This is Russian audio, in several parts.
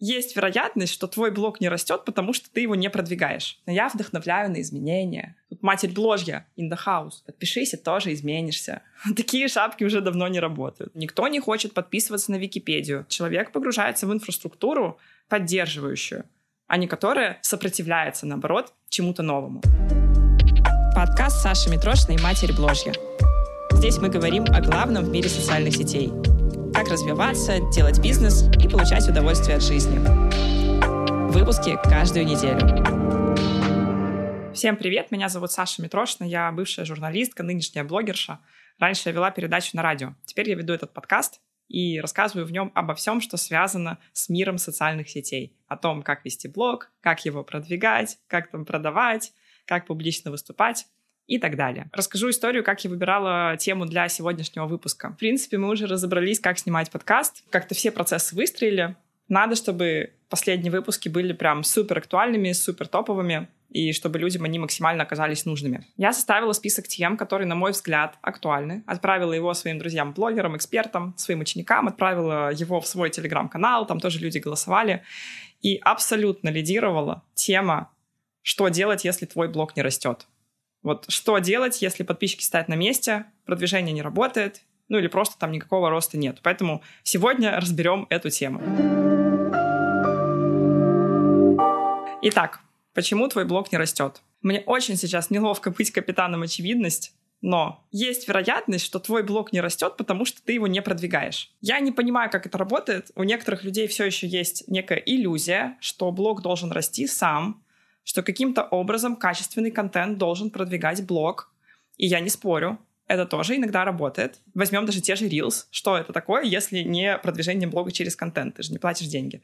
есть вероятность, что твой блог не растет, потому что ты его не продвигаешь. Но я вдохновляю на изменения. Тут матерь бложья in the house. Подпишись, и тоже изменишься. Такие шапки уже давно не работают. Никто не хочет подписываться на Википедию. Человек погружается в инфраструктуру поддерживающую, а не которая сопротивляется, наоборот, чему-то новому. Подкаст Саши Митрошиной и матери бложья. Здесь мы говорим о главном в мире социальных сетей — как развиваться, делать бизнес и получать удовольствие от жизни. Выпуски каждую неделю. Всем привет, меня зовут Саша Митрошина, я бывшая журналистка, нынешняя блогерша. Раньше я вела передачу на радио, теперь я веду этот подкаст и рассказываю в нем обо всем, что связано с миром социальных сетей. О том, как вести блог, как его продвигать, как там продавать, как публично выступать и так далее. Расскажу историю, как я выбирала тему для сегодняшнего выпуска. В принципе, мы уже разобрались, как снимать подкаст. Как-то все процессы выстроили. Надо, чтобы последние выпуски были прям супер актуальными, супер топовыми, и чтобы людям они максимально оказались нужными. Я составила список тем, которые, на мой взгляд, актуальны. Отправила его своим друзьям-блогерам, экспертам, своим ученикам, отправила его в свой телеграм-канал, там тоже люди голосовали. И абсолютно лидировала тема «Что делать, если твой блог не растет?». Вот что делать, если подписчики стоят на месте, продвижение не работает, ну или просто там никакого роста нет. Поэтому сегодня разберем эту тему. Итак, почему твой блог не растет? Мне очень сейчас неловко быть капитаном очевидность, но есть вероятность, что твой блог не растет, потому что ты его не продвигаешь. Я не понимаю, как это работает. У некоторых людей все еще есть некая иллюзия, что блог должен расти сам, что каким-то образом качественный контент должен продвигать блог. И я не спорю, это тоже иногда работает. Возьмем даже те же Reels. Что это такое, если не продвижение блога через контент? Ты же не платишь деньги.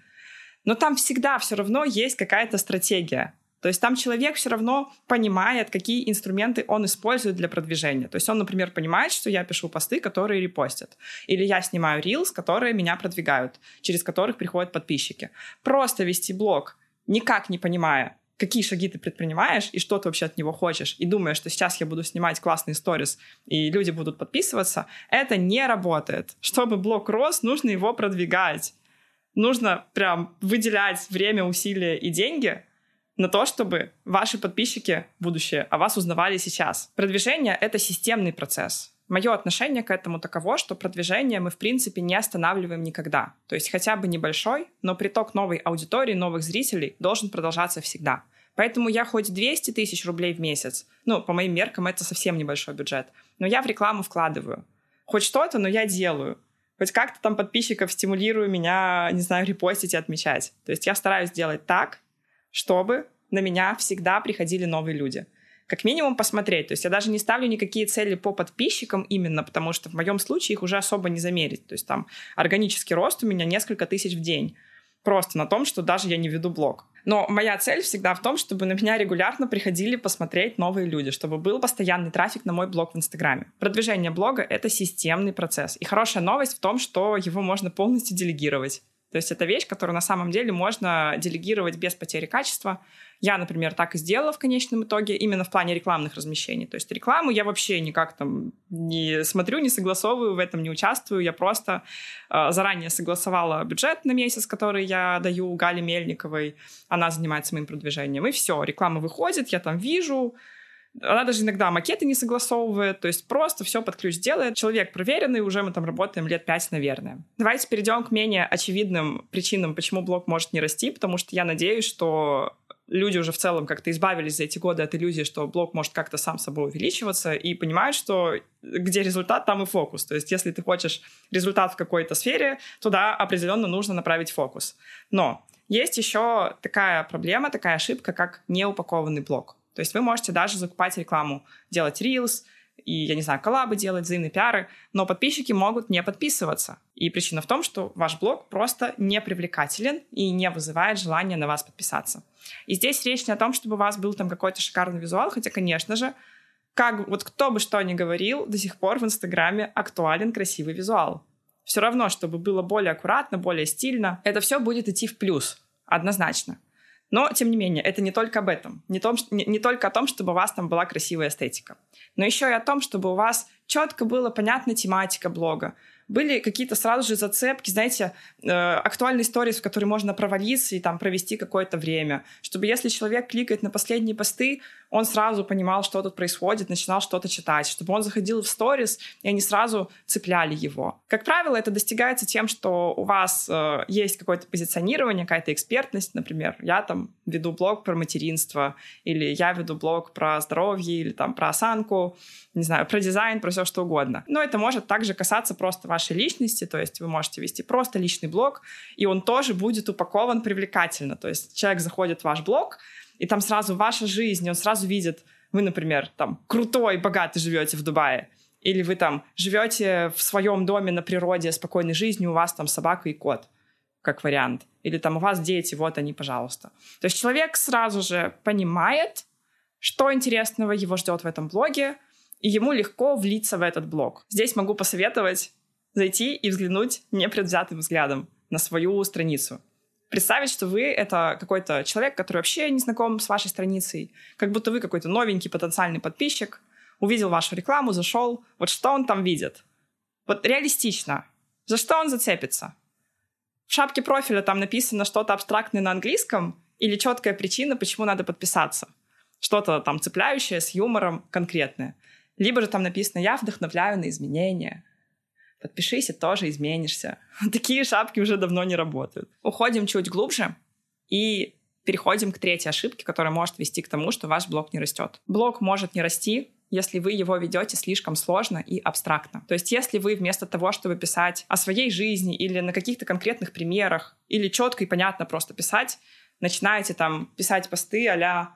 Но там всегда все равно есть какая-то стратегия. То есть там человек все равно понимает, какие инструменты он использует для продвижения. То есть он, например, понимает, что я пишу посты, которые репостят. Или я снимаю Reels, которые меня продвигают, через которых приходят подписчики. Просто вести блог, никак не понимая, какие шаги ты предпринимаешь и что ты вообще от него хочешь, и думаешь, что сейчас я буду снимать классные сторис, и люди будут подписываться, это не работает. Чтобы блог рос, нужно его продвигать. Нужно прям выделять время, усилия и деньги на то, чтобы ваши подписчики будущее о вас узнавали сейчас. Продвижение — это системный процесс. Мое отношение к этому таково, что продвижение мы, в принципе, не останавливаем никогда. То есть хотя бы небольшой, но приток новой аудитории, новых зрителей должен продолжаться всегда. Поэтому я хоть 200 тысяч рублей в месяц, ну, по моим меркам, это совсем небольшой бюджет, но я в рекламу вкладываю. Хоть что-то, но я делаю. Хоть как-то там подписчиков стимулирую меня, не знаю, репостить и отмечать. То есть я стараюсь делать так, чтобы на меня всегда приходили новые люди как минимум посмотреть. То есть я даже не ставлю никакие цели по подписчикам именно, потому что в моем случае их уже особо не замерить. То есть там органический рост у меня несколько тысяч в день. Просто на том, что даже я не веду блог. Но моя цель всегда в том, чтобы на меня регулярно приходили посмотреть новые люди, чтобы был постоянный трафик на мой блог в Инстаграме. Продвижение блога — это системный процесс. И хорошая новость в том, что его можно полностью делегировать. То есть это вещь, которую на самом деле можно делегировать без потери качества. Я, например, так и сделала в конечном итоге, именно в плане рекламных размещений. То есть рекламу я вообще никак там не смотрю, не согласовываю, в этом не участвую. Я просто э, заранее согласовала бюджет на месяц, который я даю Гале Мельниковой. Она занимается моим продвижением. И все, реклама выходит, я там вижу, она даже иногда макеты не согласовывает, то есть просто все под ключ делает. Человек проверенный, уже мы там работаем лет пять, наверное. Давайте перейдем к менее очевидным причинам, почему блог может не расти, потому что я надеюсь, что люди уже в целом как-то избавились за эти годы от иллюзии, что блог может как-то сам собой увеличиваться, и понимают, что где результат, там и фокус. То есть если ты хочешь результат в какой-то сфере, туда определенно нужно направить фокус. Но есть еще такая проблема, такая ошибка, как неупакованный блог. То есть вы можете даже закупать рекламу, делать Reels, и, я не знаю, коллабы делать, взаимные пиары, но подписчики могут не подписываться. И причина в том, что ваш блог просто не привлекателен и не вызывает желания на вас подписаться. И здесь речь не о том, чтобы у вас был там какой-то шикарный визуал, хотя, конечно же, как вот кто бы что ни говорил, до сих пор в Инстаграме актуален красивый визуал. Все равно, чтобы было более аккуратно, более стильно, это все будет идти в плюс, однозначно. Но, тем не менее, это не только об этом. Не, том, не, не только о том, чтобы у вас там была красивая эстетика. Но еще и о том, чтобы у вас четко была понятна тематика блога. были какие-то сразу же зацепки, знаете, э, актуальные истории, в которые можно провалиться и там провести какое-то время. Чтобы если человек кликает на последние посты, он сразу понимал, что тут происходит, начинал что-то читать, чтобы он заходил в сторис, и они сразу цепляли его. Как правило, это достигается тем, что у вас э, есть какое-то позиционирование, какая-то экспертность, например, я там веду блог про материнство, или я веду блог про здоровье, или там про осанку, не знаю, про дизайн, про все что угодно. Но это может также касаться просто вашей личности, то есть вы можете вести просто личный блог, и он тоже будет упакован привлекательно. То есть человек заходит в ваш блог, и там сразу ваша жизнь, он сразу видит, вы, например, там крутой, богатый живете в Дубае, или вы там живете в своем доме на природе, спокойной жизнью, у вас там собака и кот, как вариант. Или там у вас дети, вот они, пожалуйста. То есть человек сразу же понимает, что интересного его ждет в этом блоге, и ему легко влиться в этот блог. Здесь могу посоветовать зайти и взглянуть непредвзятым взглядом на свою страницу. Представить, что вы — это какой-то человек, который вообще не знаком с вашей страницей, как будто вы какой-то новенький потенциальный подписчик, увидел вашу рекламу, зашел, вот что он там видит? Вот реалистично. За что он зацепится? В шапке профиля там написано что-то абстрактное на английском или четкая причина, почему надо подписаться? Что-то там цепляющее, с юмором, конкретное. Либо же там написано «Я вдохновляю на изменения», подпишись и тоже изменишься. Такие шапки уже давно не работают. Уходим чуть глубже и переходим к третьей ошибке, которая может вести к тому, что ваш блог не растет. Блог может не расти, если вы его ведете слишком сложно и абстрактно. То есть если вы вместо того, чтобы писать о своей жизни или на каких-то конкретных примерах, или четко и понятно просто писать, начинаете там писать посты а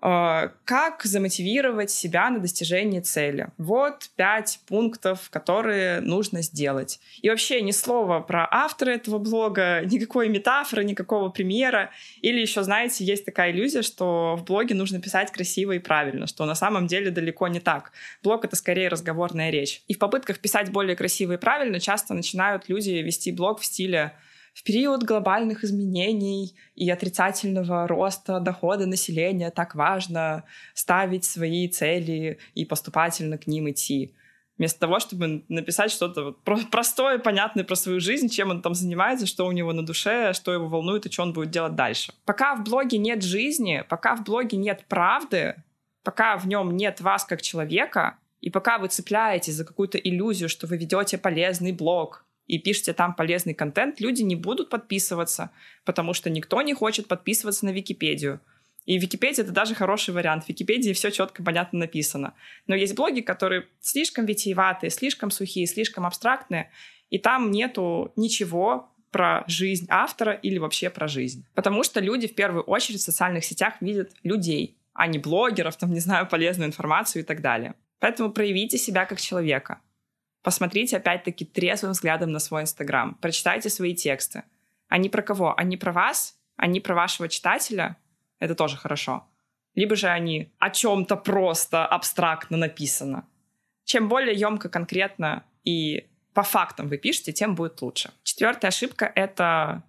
как замотивировать себя на достижение цели? Вот пять пунктов, которые нужно сделать. И вообще ни слова про автора этого блога, никакой метафоры, никакого примера. Или еще, знаете, есть такая иллюзия, что в блоге нужно писать красиво и правильно, что на самом деле далеко не так. Блог — это скорее разговорная речь. И в попытках писать более красиво и правильно часто начинают люди вести блог в стиле в период глобальных изменений и отрицательного роста дохода населения так важно ставить свои цели и поступательно к ним идти. Вместо того, чтобы написать что-то простое, понятное про свою жизнь, чем он там занимается, что у него на душе, что его волнует и что он будет делать дальше. Пока в блоге нет жизни, пока в блоге нет правды, пока в нем нет вас как человека, и пока вы цепляетесь за какую-то иллюзию, что вы ведете полезный блог, и пишете там полезный контент, люди не будут подписываться, потому что никто не хочет подписываться на Википедию. И Википедия — это даже хороший вариант. В Википедии все четко, понятно написано. Но есть блоги, которые слишком витиеватые, слишком сухие, слишком абстрактные, и там нету ничего про жизнь автора или вообще про жизнь. Потому что люди в первую очередь в социальных сетях видят людей, а не блогеров, там, не знаю, полезную информацию и так далее. Поэтому проявите себя как человека. Посмотрите, опять-таки, трезвым взглядом на свой Инстаграм. Прочитайте свои тексты. Они про кого? Они про вас? Они про вашего читателя? Это тоже хорошо. Либо же они о чем-то просто абстрактно написано. Чем более емко, конкретно и по фактам вы пишете, тем будет лучше. Четвертая ошибка — это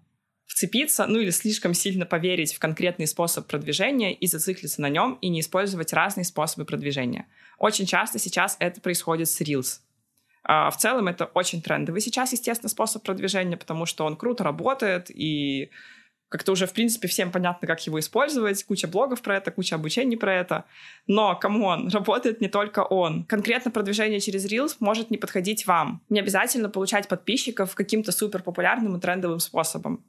вцепиться, ну или слишком сильно поверить в конкретный способ продвижения и зациклиться на нем и не использовать разные способы продвижения. Очень часто сейчас это происходит с Reels. А в целом это очень трендовый сейчас, естественно, способ продвижения, потому что он круто работает, и как-то уже, в принципе, всем понятно, как его использовать. Куча блогов про это, куча обучений про это. Но, come on, работает не только он. Конкретно продвижение через Reels может не подходить вам. Не обязательно получать подписчиков каким-то супер популярным и трендовым способом.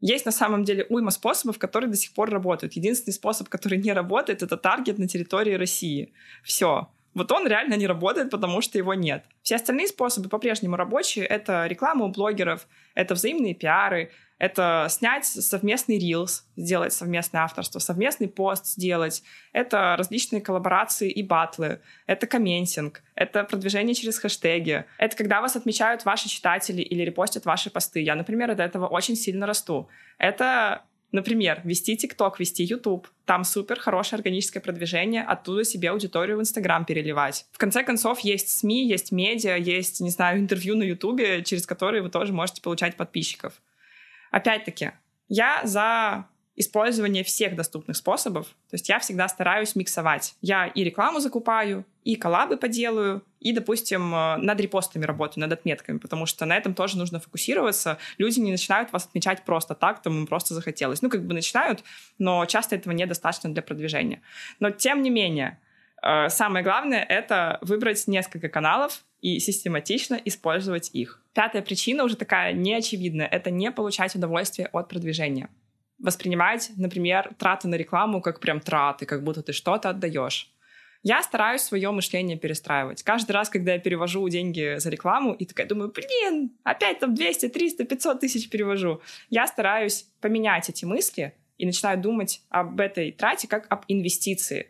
Есть на самом деле уйма способов, которые до сих пор работают. Единственный способ, который не работает, это таргет на территории России. Все. Вот он реально не работает, потому что его нет. Все остальные способы по-прежнему рабочие. Это реклама у блогеров, это взаимные пиары, это снять совместный рилс, сделать совместное авторство, совместный пост сделать. Это различные коллаборации и батлы. Это комментинг. Это продвижение через хэштеги. Это когда вас отмечают ваши читатели или репостят ваши посты. Я, например, от этого очень сильно расту. Это Например, вести ТикТок, вести YouTube. Там супер хорошее органическое продвижение, оттуда себе аудиторию в Инстаграм переливать. В конце концов, есть СМИ, есть медиа, есть, не знаю, интервью на Ютубе, через которые вы тоже можете получать подписчиков. Опять-таки, я за использование всех доступных способов. То есть я всегда стараюсь миксовать. Я и рекламу закупаю, и коллабы поделаю, и, допустим, э, над репостами работаю, над отметками, потому что на этом тоже нужно фокусироваться. Люди не начинают вас отмечать просто так, там им просто захотелось. Ну, как бы начинают, но часто этого недостаточно для продвижения. Но, тем не менее, э, самое главное — это выбрать несколько каналов и систематично использовать их. Пятая причина уже такая неочевидная — это не получать удовольствие от продвижения воспринимать, например, траты на рекламу как прям траты, как будто ты что-то отдаешь. Я стараюсь свое мышление перестраивать. Каждый раз, когда я перевожу деньги за рекламу, и такая думаю, блин, опять там 200, 300, 500 тысяч перевожу, я стараюсь поменять эти мысли и начинаю думать об этой трате как об инвестиции.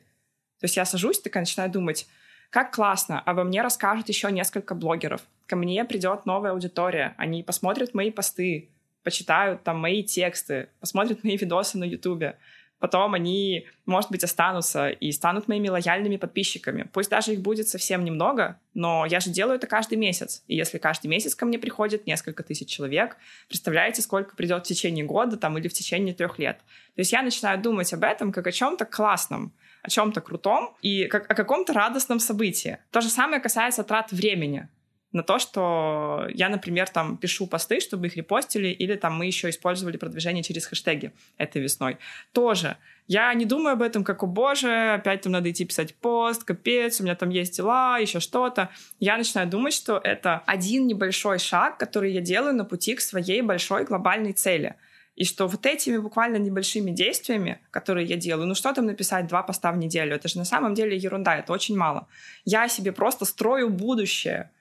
То есть я сажусь, такая начинаю думать, как классно, обо мне расскажут еще несколько блогеров. Ко мне придет новая аудитория, они посмотрят мои посты, почитают там мои тексты, посмотрят мои видосы на Ютубе. Потом они, может быть, останутся и станут моими лояльными подписчиками. Пусть даже их будет совсем немного, но я же делаю это каждый месяц. И если каждый месяц ко мне приходит несколько тысяч человек, представляете, сколько придет в течение года там, или в течение трех лет. То есть я начинаю думать об этом как о чем-то классном, о чем-то крутом и как о каком-то радостном событии. То же самое касается трат времени на то, что я, например, там пишу посты, чтобы их репостили, или там мы еще использовали продвижение через хэштеги этой весной. Тоже. Я не думаю об этом как, о боже, опять там надо идти писать пост, капец, у меня там есть дела, еще что-то. Я начинаю думать, что это один небольшой шаг, который я делаю на пути к своей большой глобальной цели. И что вот этими буквально небольшими действиями, которые я делаю, ну что там написать два поста в неделю, это же на самом деле ерунда, это очень мало. Я себе просто строю будущее —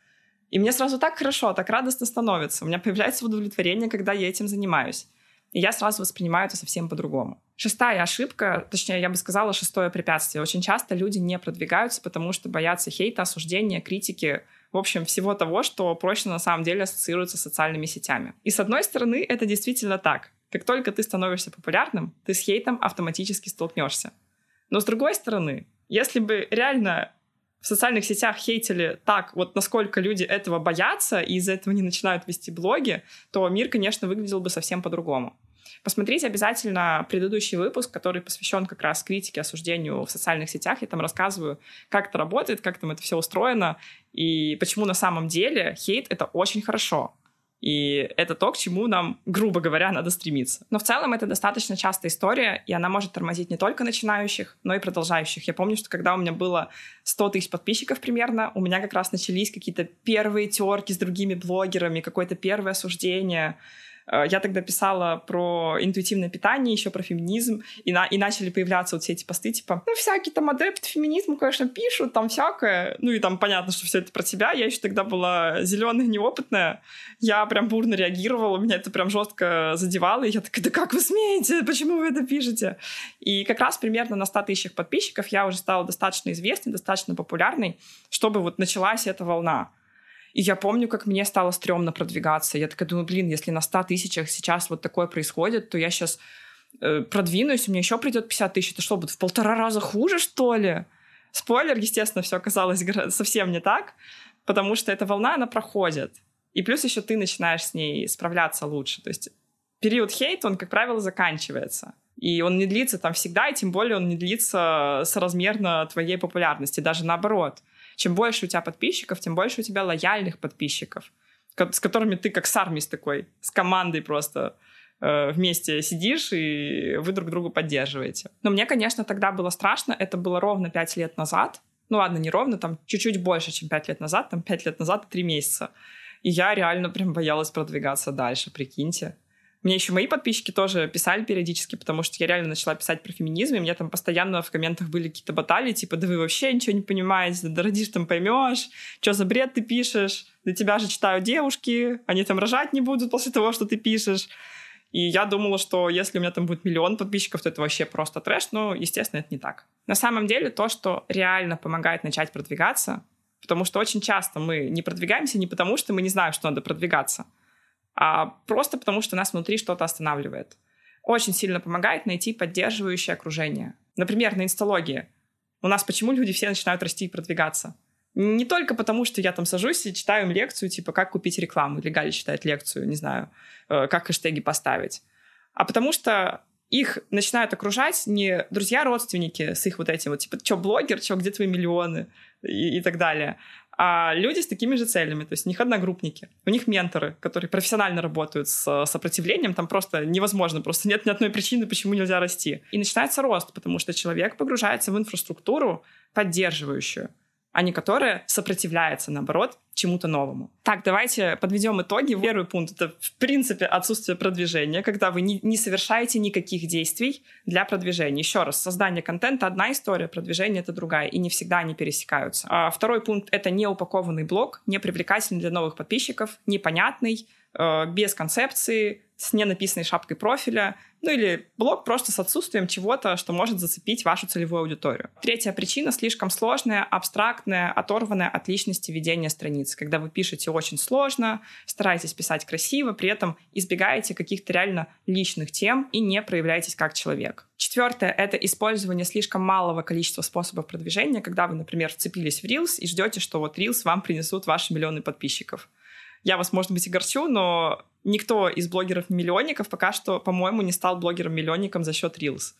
и мне сразу так хорошо, так радостно становится. У меня появляется удовлетворение, когда я этим занимаюсь. И я сразу воспринимаю это совсем по-другому. Шестая ошибка, точнее, я бы сказала, шестое препятствие. Очень часто люди не продвигаются, потому что боятся хейта, осуждения, критики, в общем, всего того, что прочно на самом деле ассоциируется с социальными сетями. И с одной стороны, это действительно так. Как только ты становишься популярным, ты с хейтом автоматически столкнешься. Но с другой стороны, если бы реально в социальных сетях хейтили так, вот насколько люди этого боятся и из-за этого не начинают вести блоги, то мир, конечно, выглядел бы совсем по-другому. Посмотрите обязательно предыдущий выпуск, который посвящен как раз критике, осуждению в социальных сетях. Я там рассказываю, как это работает, как там это все устроено, и почему на самом деле хейт — это очень хорошо. И это то, к чему нам, грубо говоря, надо стремиться. Но в целом это достаточно частая история, и она может тормозить не только начинающих, но и продолжающих. Я помню, что когда у меня было 100 тысяч подписчиков примерно, у меня как раз начались какие-то первые терки с другими блогерами, какое-то первое осуждение. Э, я тогда писала про интуитивное питание, еще про феминизм, и, на, и начали появляться вот все эти посты, типа, ну, всякие там адепты феминизма, конечно, пишут, там всякое. Ну, и там понятно, что все это про тебя. Я еще тогда была зеленая, неопытная. Я прям бурно реагировала, меня это прям жестко задевало, и я такая, да как вы смеете? Почему вы это пишете? И как раз примерно на 100 тысячах подписчиков я уже стала достаточно известной, достаточно популярной, чтобы вот началась эта волна. И я помню, как мне стало стрёмно продвигаться. Я такая думаю, блин, если на 100 тысячах сейчас вот такое происходит, то я сейчас э, продвинусь, меня еще придет 50 тысяч. Это что, будет в полтора раза хуже, что ли? Спойлер, естественно, все оказалось совсем не так, потому что эта волна, она проходит. И плюс еще ты начинаешь с ней справляться лучше. То есть период хейта, он, как правило, заканчивается. И он не длится там всегда, и тем более он не длится соразмерно твоей популярности, даже наоборот. Чем больше у тебя подписчиков, тем больше у тебя лояльных подписчиков, с которыми ты как с армией с такой, с командой просто э, вместе сидишь, и вы друг друга поддерживаете. Но мне, конечно, тогда было страшно. Это было ровно пять лет назад. Ну ладно, не ровно, там чуть-чуть больше, чем пять лет назад. Там пять лет назад три месяца. И я реально прям боялась продвигаться дальше, прикиньте. Мне еще мои подписчики тоже писали периодически, потому что я реально начала писать про феминизм, и меня там постоянно в комментах были какие-то баталии, типа, да вы вообще ничего не понимаете, да родишь там поймешь, что за бред ты пишешь, для тебя же читают девушки, они там рожать не будут после того, что ты пишешь. И я думала, что если у меня там будет миллион подписчиков, то это вообще просто трэш, но, естественно, это не так. На самом деле, то, что реально помогает начать продвигаться, потому что очень часто мы не продвигаемся не потому, что мы не знаем, что надо продвигаться, а просто потому, что нас внутри что-то останавливает. Очень сильно помогает найти поддерживающее окружение. Например, на инсталогии. У нас почему люди все начинают расти и продвигаться? Не только потому, что я там сажусь и читаю им лекцию, типа, как купить рекламу, или Галя читает лекцию, не знаю, э, как хэштеги поставить, а потому что их начинают окружать не друзья-родственники с их вот этим вот, типа, что, блогер, что, где твои миллионы и, и так далее, а люди с такими же целями, то есть у них одногруппники, у них менторы, которые профессионально работают с сопротивлением, там просто невозможно, просто нет ни одной причины, почему нельзя расти. И начинается рост, потому что человек погружается в инфраструктуру поддерживающую, а не которая сопротивляется, наоборот, чему-то новому. Так, давайте подведем итоги. Первый пункт — это, в принципе, отсутствие продвижения, когда вы не, не совершаете никаких действий для продвижения. Еще раз, создание контента — одна история, продвижение — это другая, и не всегда они пересекаются. А второй пункт — это неупакованный блог, не привлекательный для новых подписчиков, непонятный, э, без концепции, с ненаписанной шапкой профиля, ну или блог просто с отсутствием чего-то, что может зацепить вашу целевую аудиторию. Третья причина — слишком сложная, абстрактная, оторванная от личности ведения страницы. Когда вы пишете очень сложно, стараетесь писать красиво, при этом избегаете каких-то реально личных тем и не проявляетесь как человек. Четвертое — это использование слишком малого количества способов продвижения, когда вы, например, вцепились в Reels и ждете, что вот Reels вам принесут ваши миллионы подписчиков. Я вас, может быть, и горчу, но никто из блогеров-миллионников пока что, по-моему, не стал блогером-миллионником за счет Reels.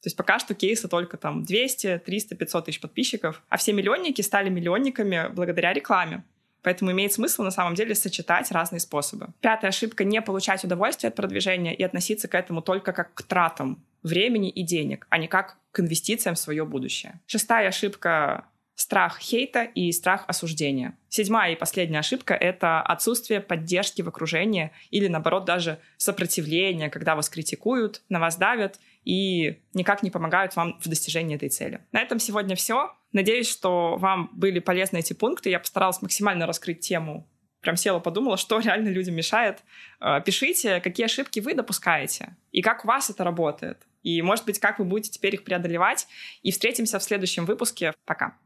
То есть пока что кейсы только там 200, 300, 500 тысяч подписчиков, а все миллионники стали миллионниками благодаря рекламе. Поэтому имеет смысл на самом деле сочетать разные способы. Пятая ошибка — не получать удовольствие от продвижения и относиться к этому только как к тратам времени и денег, а не как к инвестициям в свое будущее. Шестая ошибка страх хейта и страх осуждения. Седьмая и последняя ошибка — это отсутствие поддержки в окружении или, наоборот, даже сопротивления, когда вас критикуют, на вас давят и никак не помогают вам в достижении этой цели. На этом сегодня все. Надеюсь, что вам были полезны эти пункты. Я постаралась максимально раскрыть тему прям села, подумала, что реально людям мешает. Э, пишите, какие ошибки вы допускаете и как у вас это работает. И, может быть, как вы будете теперь их преодолевать. И встретимся в следующем выпуске. Пока.